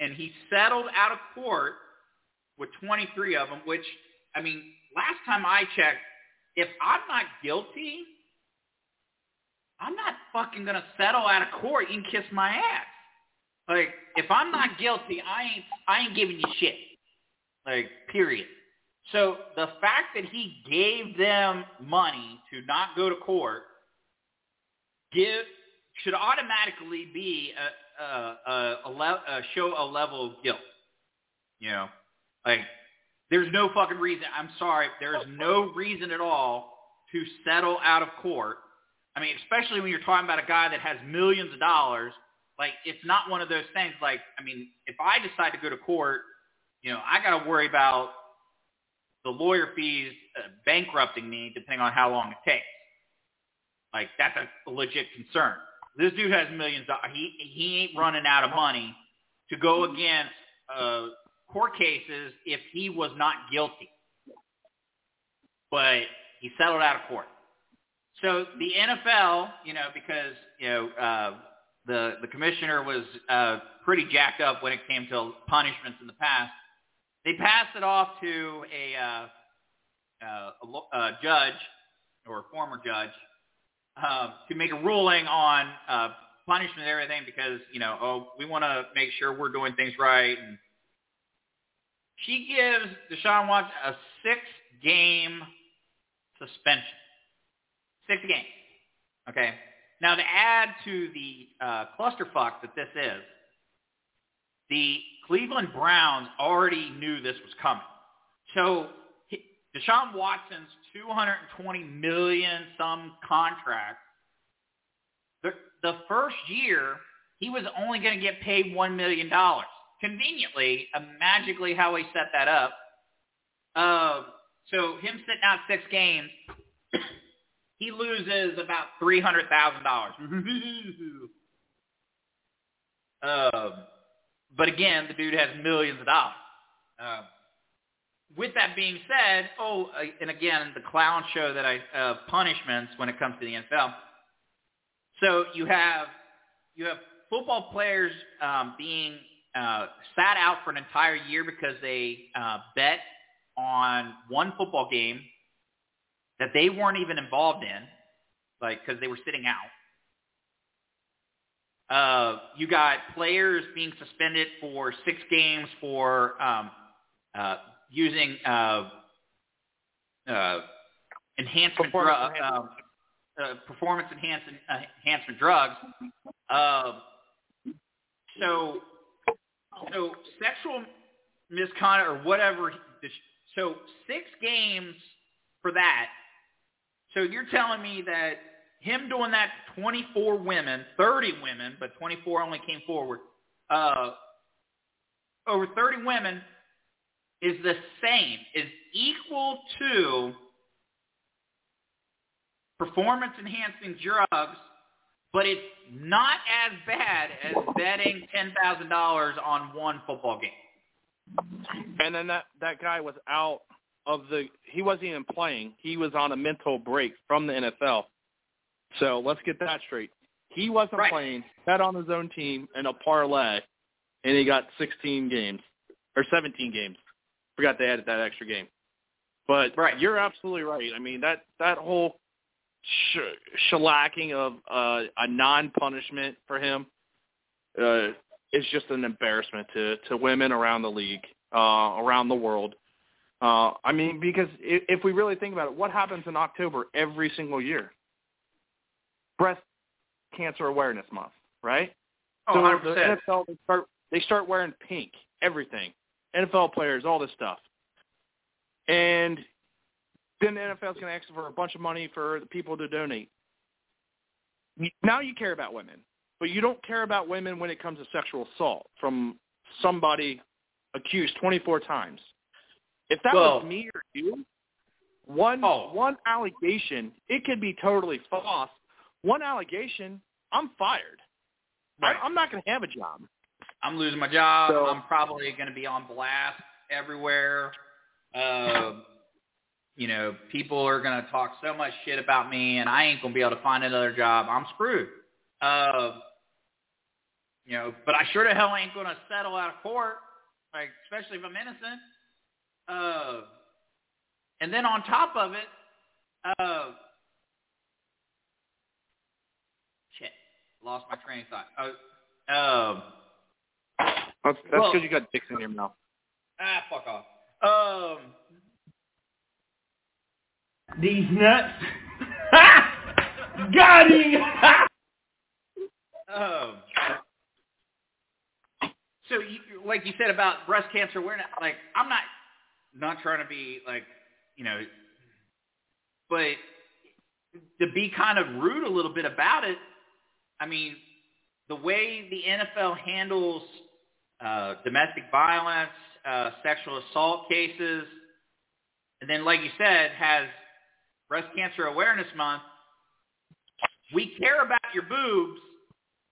and he settled out of court with 23 of them. Which, I mean, last time I checked, if I'm not guilty, I'm not fucking gonna settle out of court. You can kiss my ass. Like, if I'm not guilty, I ain't I ain't giving you shit. Like, period. So the fact that he gave them money to not go to court give should automatically be a, a, a, a, a show a level of guilt. You know, like there's no fucking reason. I'm sorry, there is no reason at all to settle out of court I mean, especially when you're talking about a guy that has millions of dollars. Like, it's not one of those things. Like, I mean, if I decide to go to court, you know, I got to worry about the lawyer fees uh, bankrupting me, depending on how long it takes. Like, that's a legit concern. This dude has millions. Of, he he ain't running out of money to go against uh, court cases if he was not guilty. But he settled out of court. So the NFL, you know, because you know uh, the the commissioner was uh, pretty jacked up when it came to punishments in the past, they passed it off to a, uh, uh, a, a judge or a former judge uh, to make a ruling on uh, punishment and everything because you know oh we want to make sure we're doing things right and she gives Deshaun Watson a six game suspension. Six games. Okay. Now to add to the uh, clusterfuck that this is, the Cleveland Browns already knew this was coming. So Deshaun Watson's 220 million some contract, the, the first year he was only going to get paid $1 million. Conveniently, uh, magically how he set that up. Uh, so him sitting out six games, he loses about $300,000. uh, [LAUGHS] but again, the dude has millions of dollars. Uh, with that being said, oh, uh, and again, the clown show that I uh, punishments when it comes to the NFL. So you have you have football players um, being uh, sat out for an entire year because they uh, bet on one football game that they weren't even involved in, like because they were sitting out. Uh, you got players being suspended for six games for um, uh, using uh, uh, enhancement drug, uh, uh, performance enhancement uh, enhancement drugs. Uh, so, so sexual misconduct or whatever. So six games for that. So you're telling me that him doing that 24 women, 30 women, but 24 only came forward, uh, over 30 women is the same, is equal to performance enhancing drugs, but it's not as bad as betting $10,000 on one football game. And then that that guy was out of the he wasn't even playing. He was on a mental break from the NFL. So let's get that straight. He wasn't right. playing, bet on his own team in a parlay, and he got 16 games or 17 games. Forgot they added that extra game. But right. you're absolutely right. I mean that that whole sh- shellacking of uh, a non-punishment for him uh, is just an embarrassment to to women around the league, uh, around the world. Uh, I mean, because if, if we really think about it, what happens in October every single year? Breast Cancer Awareness Month, right? Oh, so 100%. the NFL they start they start wearing pink, everything. NFL players, all this stuff. And then the NFL is going to ask for a bunch of money for the people to donate. Now you care about women, but you don't care about women when it comes to sexual assault from somebody accused 24 times. If that well, was me or you, one oh. one allegation, it could be totally false. One allegation, I'm fired. Right. I'm not going to have a job. I'm losing my job. So, I'm probably going to be on blast everywhere. Uh, you know, people are going to talk so much shit about me, and I ain't going to be able to find another job. I'm screwed. Uh, you know, but I sure the hell ain't going to settle out of court, like especially if I'm innocent. Uh, and then on top of it, uh, shit, lost my train of thought. Uh, uh, that's that's Well- because you got dicks in your mouth. ah, fuck off. Um, These nuts. [LAUGHS] Got him. [LAUGHS] um, so you, like you said about breast cancer awareness, like I'm not not trying to be like, you know, but to be kind of rude a little bit about it, I mean, the way the NFL handles uh, domestic violence, uh, sexual assault cases, and then, like you said, has Breast Cancer Awareness Month. We care about your boobs,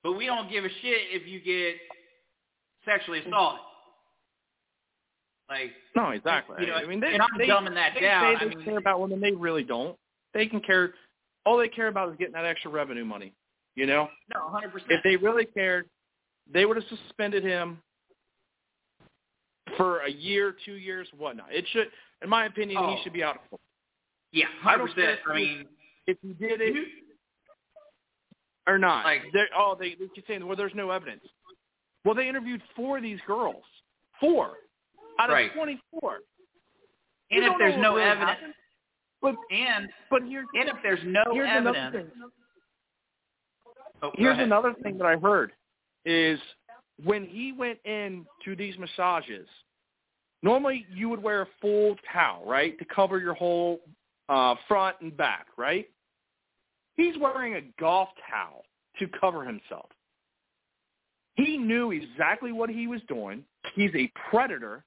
but we don't give a shit if you get sexually assaulted. Like no, exactly. You know, I mean, they, and I'm they, dumbing that they down. Say I they mean, care about women. They really don't. They can care. All they care about is getting that extra revenue money. You know, no, hundred percent. if they really cared, they would have suspended him for a year, two years, whatnot. It should, in my opinion, Oh. he should be out of. Yeah, I hundred percent. I you- mean, If he did it or not, Like- they're, oh, they, they keep saying, well, there's no evidence. Well, they interviewed four of these girls, four out of Right. 24. and if there's no really evidence, happened. But and but here's and if there's no here's another evidence, thing. oh, Here's ahead. another thing that I heard is when he went in to these massages, normally you would wear a full towel, right, to cover your whole uh, front and back, right? He's wearing a golf towel to cover himself. He knew exactly what he was doing. He's a predator.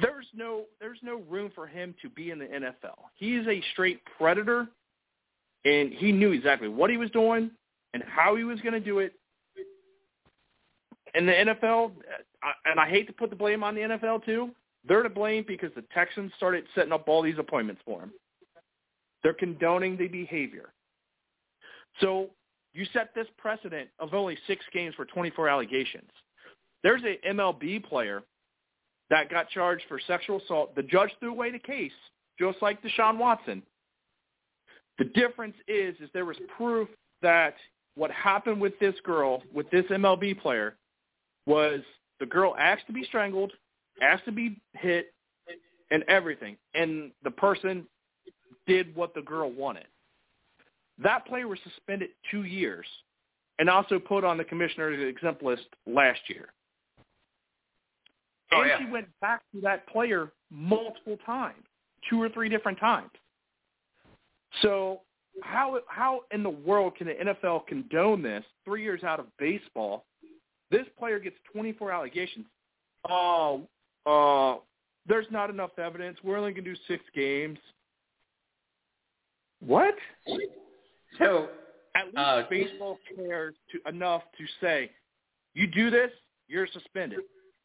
There's no there's no room for him to be in the NFL. He is a straight predator and he knew exactly what he was doing and how he was going to do it. And the NFL, and I hate to put the blame on the NFL too, they're to blame because the Texans started setting up all these appointments for him. They're condoning the behavior. So you set this precedent of only six games for 24 allegations. There's a MLB player that got charged for sexual assault. The judge threw away the case, just like Deshaun Watson. The difference is, is there was proof that what happened with this girl, with this MLB player, was the girl asked to be strangled, asked to be hit, and everything, and the person did what the girl wanted. That player was suspended two years, and also put on the commissioner's exempt list last year. Oh, and yeah. she went back to that player multiple times, two or three different times. So how how in the world can the NFL condone this three years out of baseball? This player gets 24 allegations. Oh, uh, there's not enough evidence. We're only going to do six games. What? So At least Uh, baseball cares to, enough to say, you do this, you're suspended.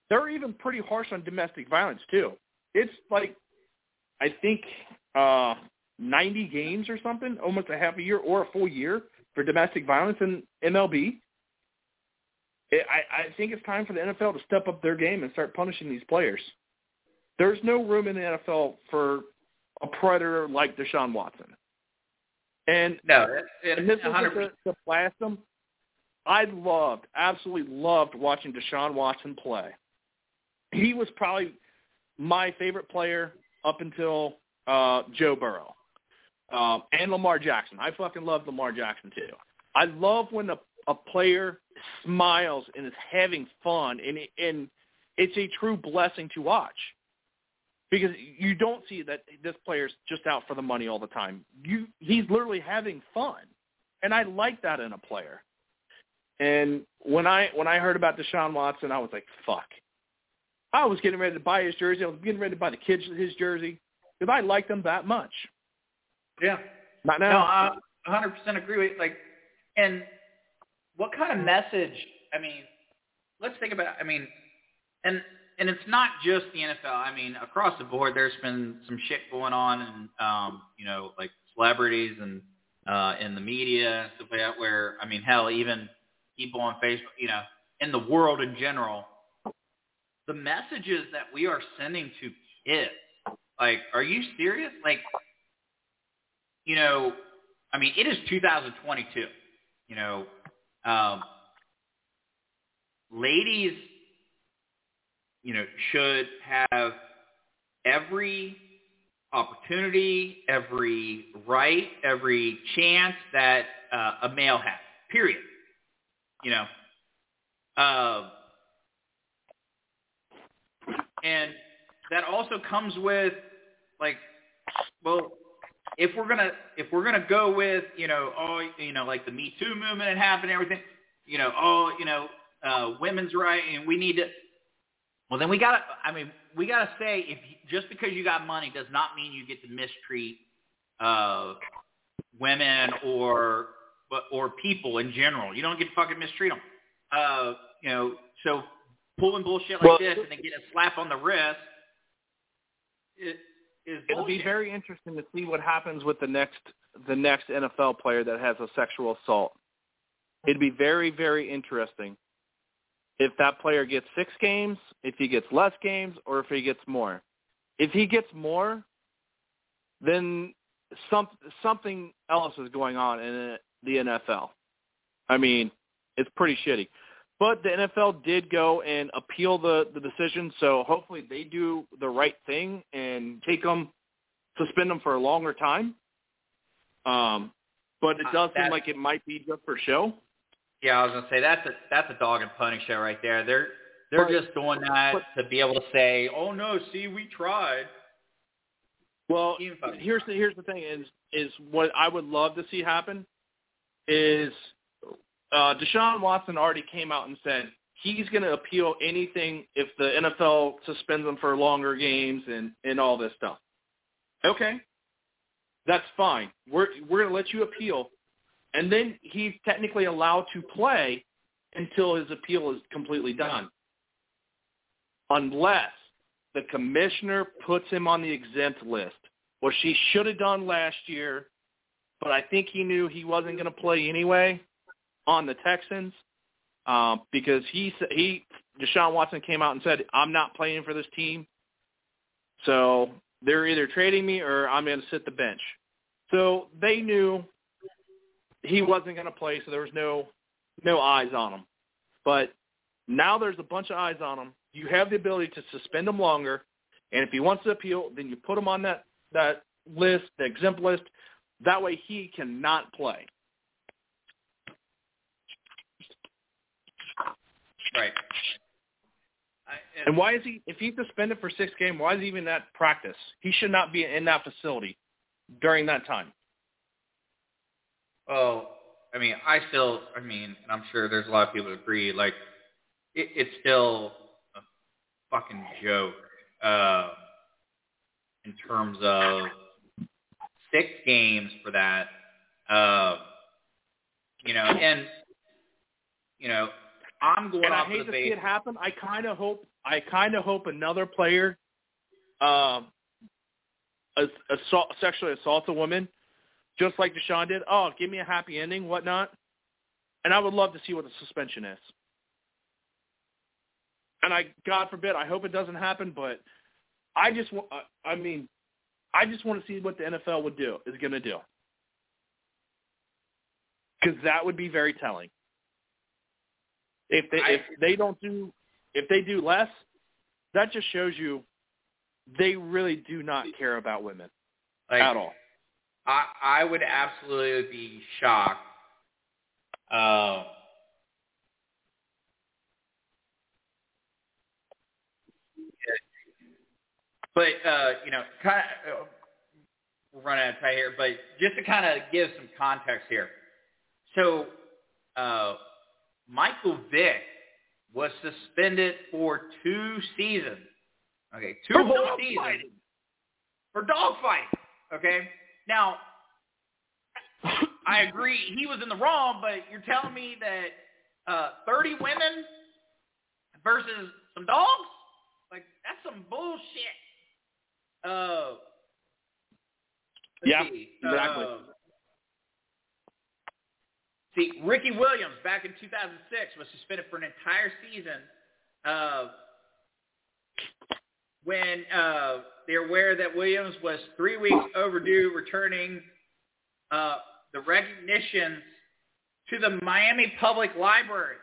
They're even pretty harsh on domestic violence too. It's like, I think, uh, 90 games or something, almost a half a year or a full year for domestic violence in MLB. I, I think it's time for the NFL to step up their game and start punishing these players. There's no room in the NFL for a predator like Deshaun Watson. And no, it, and this 100%. to, to blast him. I loved, absolutely loved watching Deshaun Watson play. He was probably my favorite player up until uh, Joe Burrow um, and Lamar Jackson. I fucking love Lamar Jackson too. I love when a, a player smiles and is having fun, and and it's a true blessing to watch because you don't see that this player's just out for the money all the time. You he's literally having fun, and I like that in a player. And when I when I heard about Deshaun Watson, I was like, "Fuck!" I was getting ready to buy his jersey. I was getting ready to buy the kids his jersey because I like them that much. Yeah. Not No, now. I 100% agree with like, and what kind of message? I mean, let's think about. I mean, and and it's not just the NFL. I mean, across the board, there's been some shit going on, and um, you know, like celebrities and uh, in the media and stuff like that. Where I mean, hell, even people on Facebook, you know, in the world in general, the messages that we are sending to kids. Like, are you serious? Like, you know, I mean, it is 2022. You know, um, ladies, you know, should have every opportunity, every right, every chance that uh, a male has. Period. You know, uh, and that also comes with like, well, if we're gonna if we're gonna go with you know oh you know like the Me Too movement and happened and everything, you know oh you know uh, women's right and we need to. Well, then we gotta. I mean, we gotta say if just because you got money does not mean you get to mistreat uh, women or or people in general. You don't get to fucking mistreat them. Uh, you know, so pulling bullshit like Well- this and then get a slap on the wrist it is It'll be very interesting to see what happens with the next the next NFL player that has a sexual assault. It'd be very very interesting if that player gets six games, if he gets less games, or if he gets more. If he gets more, then some something else is going on in the NFL. I mean, it's pretty shitty. But the NFL did go and appeal the the decision, so hopefully they do the right thing and take them, suspend them for a longer time. Um, but it Uh, does seem like it might be just for show. Yeah, I was gonna say that's a that's a dog and pony show right there. They're they're But- just doing that but- to be able to say, "Oh no, see, we tried." Well, here's the here's the thing is is what I would love to see happen is uh, Deshaun Watson already came out and said he's going to appeal anything if the NFL suspends him for longer games and and all this stuff. Okay, that's fine. We're we're going to let you appeal, and then he's technically allowed to play until his appeal is completely done, unless the commissioner puts him on the exempt list, which she should have done last year, but I think he knew he wasn't going to play anyway on the Texans um, because he he Deshaun Watson came out and said I'm not playing for this team, so they're either trading me or I'm going to sit the bench. So they knew he wasn't going to play, so there was no no eyes on him. But now there's a bunch of eyes on him. You have the ability to suspend him longer, and if he wants to appeal, then you put him on that that list, the exempt list. That way, he cannot play. Right. I, And why is he? If he's suspended for six games, why is he even at practice? He should not be in that facility during that time. Oh, I mean, I still, I mean, and I'm sure there's a lot of people that agree. Like, it, it's still a fucking joke uh, in terms of six games for that. Uh, you know, and you know, I'm going And I hate to see it happen. I kind of hope. I kind of hope another player, um, assault, sexually assaults a woman, just like Deshaun did. Oh, give me a happy ending, whatnot. And I would love to see what the suspension is. And I, God forbid, I hope it doesn't happen. But I just, I mean, I just want to see what the NFL would do is going to do, because that would be very telling. If they I- if they don't do if they do less, that just shows you they really do not care about women like, at all. I I would absolutely be shocked. Uh, but uh, you know, kind of, uh, we're running out of time here. But just to kind of give some context here, so uh, Michael Vick was suspended for two seasons. Okay, two For whole seasons fighting. for dogfight. Okay, now I agree he was in the wrong, but you're telling me that uh, 30 women versus some dogs? Like that's some bullshit. Uh, Yeah, see. exactly. Uh, see, Ricky Williams back in 2006 was suspended for an entire season. Uh, when uh, they're aware that Williams was three weeks overdue returning uh, the recognitions to the Miami Public Library.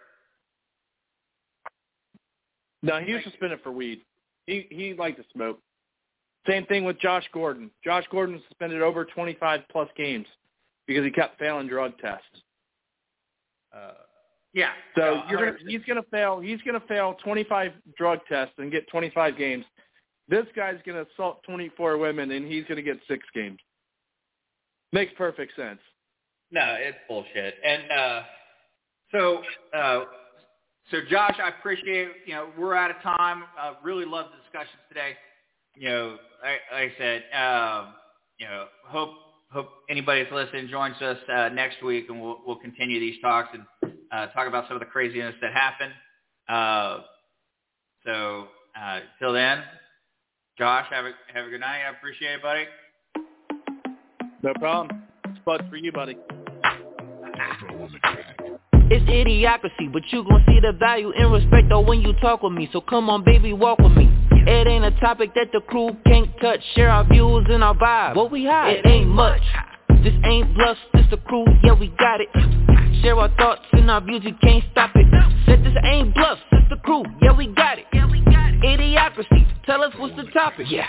No, he was suspended for weed. He he liked to smoke. Same thing with Josh Gordon. Josh Gordon suspended over 25 plus games because he kept failing drug tests. Uh, yeah. So no, you're gonna, he's going to fail. He's going to fail 25 drug tests and get 25 games. This guy's going to assault 24 women and he's going to get six games. Makes perfect sense. No, it's bullshit. And uh, so, uh, so Josh, I appreciate. You know, we're out of time. I really love the discussions today. You know, like, like I said, um, you know, hope hope anybody that's listening joins us uh, next week, and we'll we'll continue these talks and uh, talk about some of the craziness that happened. Uh, so uh, till then, Josh, have a have a good night. I appreciate it, buddy. No problem. Spud for you, buddy. It's idiocracy, but you gon' see the value and respect though when you talk with me. So come on, baby, walk with me. It ain't a topic that the crew can't touch. Share our views and our vibe. What we hide? It ain't much. This ain't bluff, this the crew, yeah we got it. Share our thoughts and our views, you can't stop it. Said this ain't bluff, this the crew, yeah we got it. Idiocracy, tell us what's the topic. Yeah.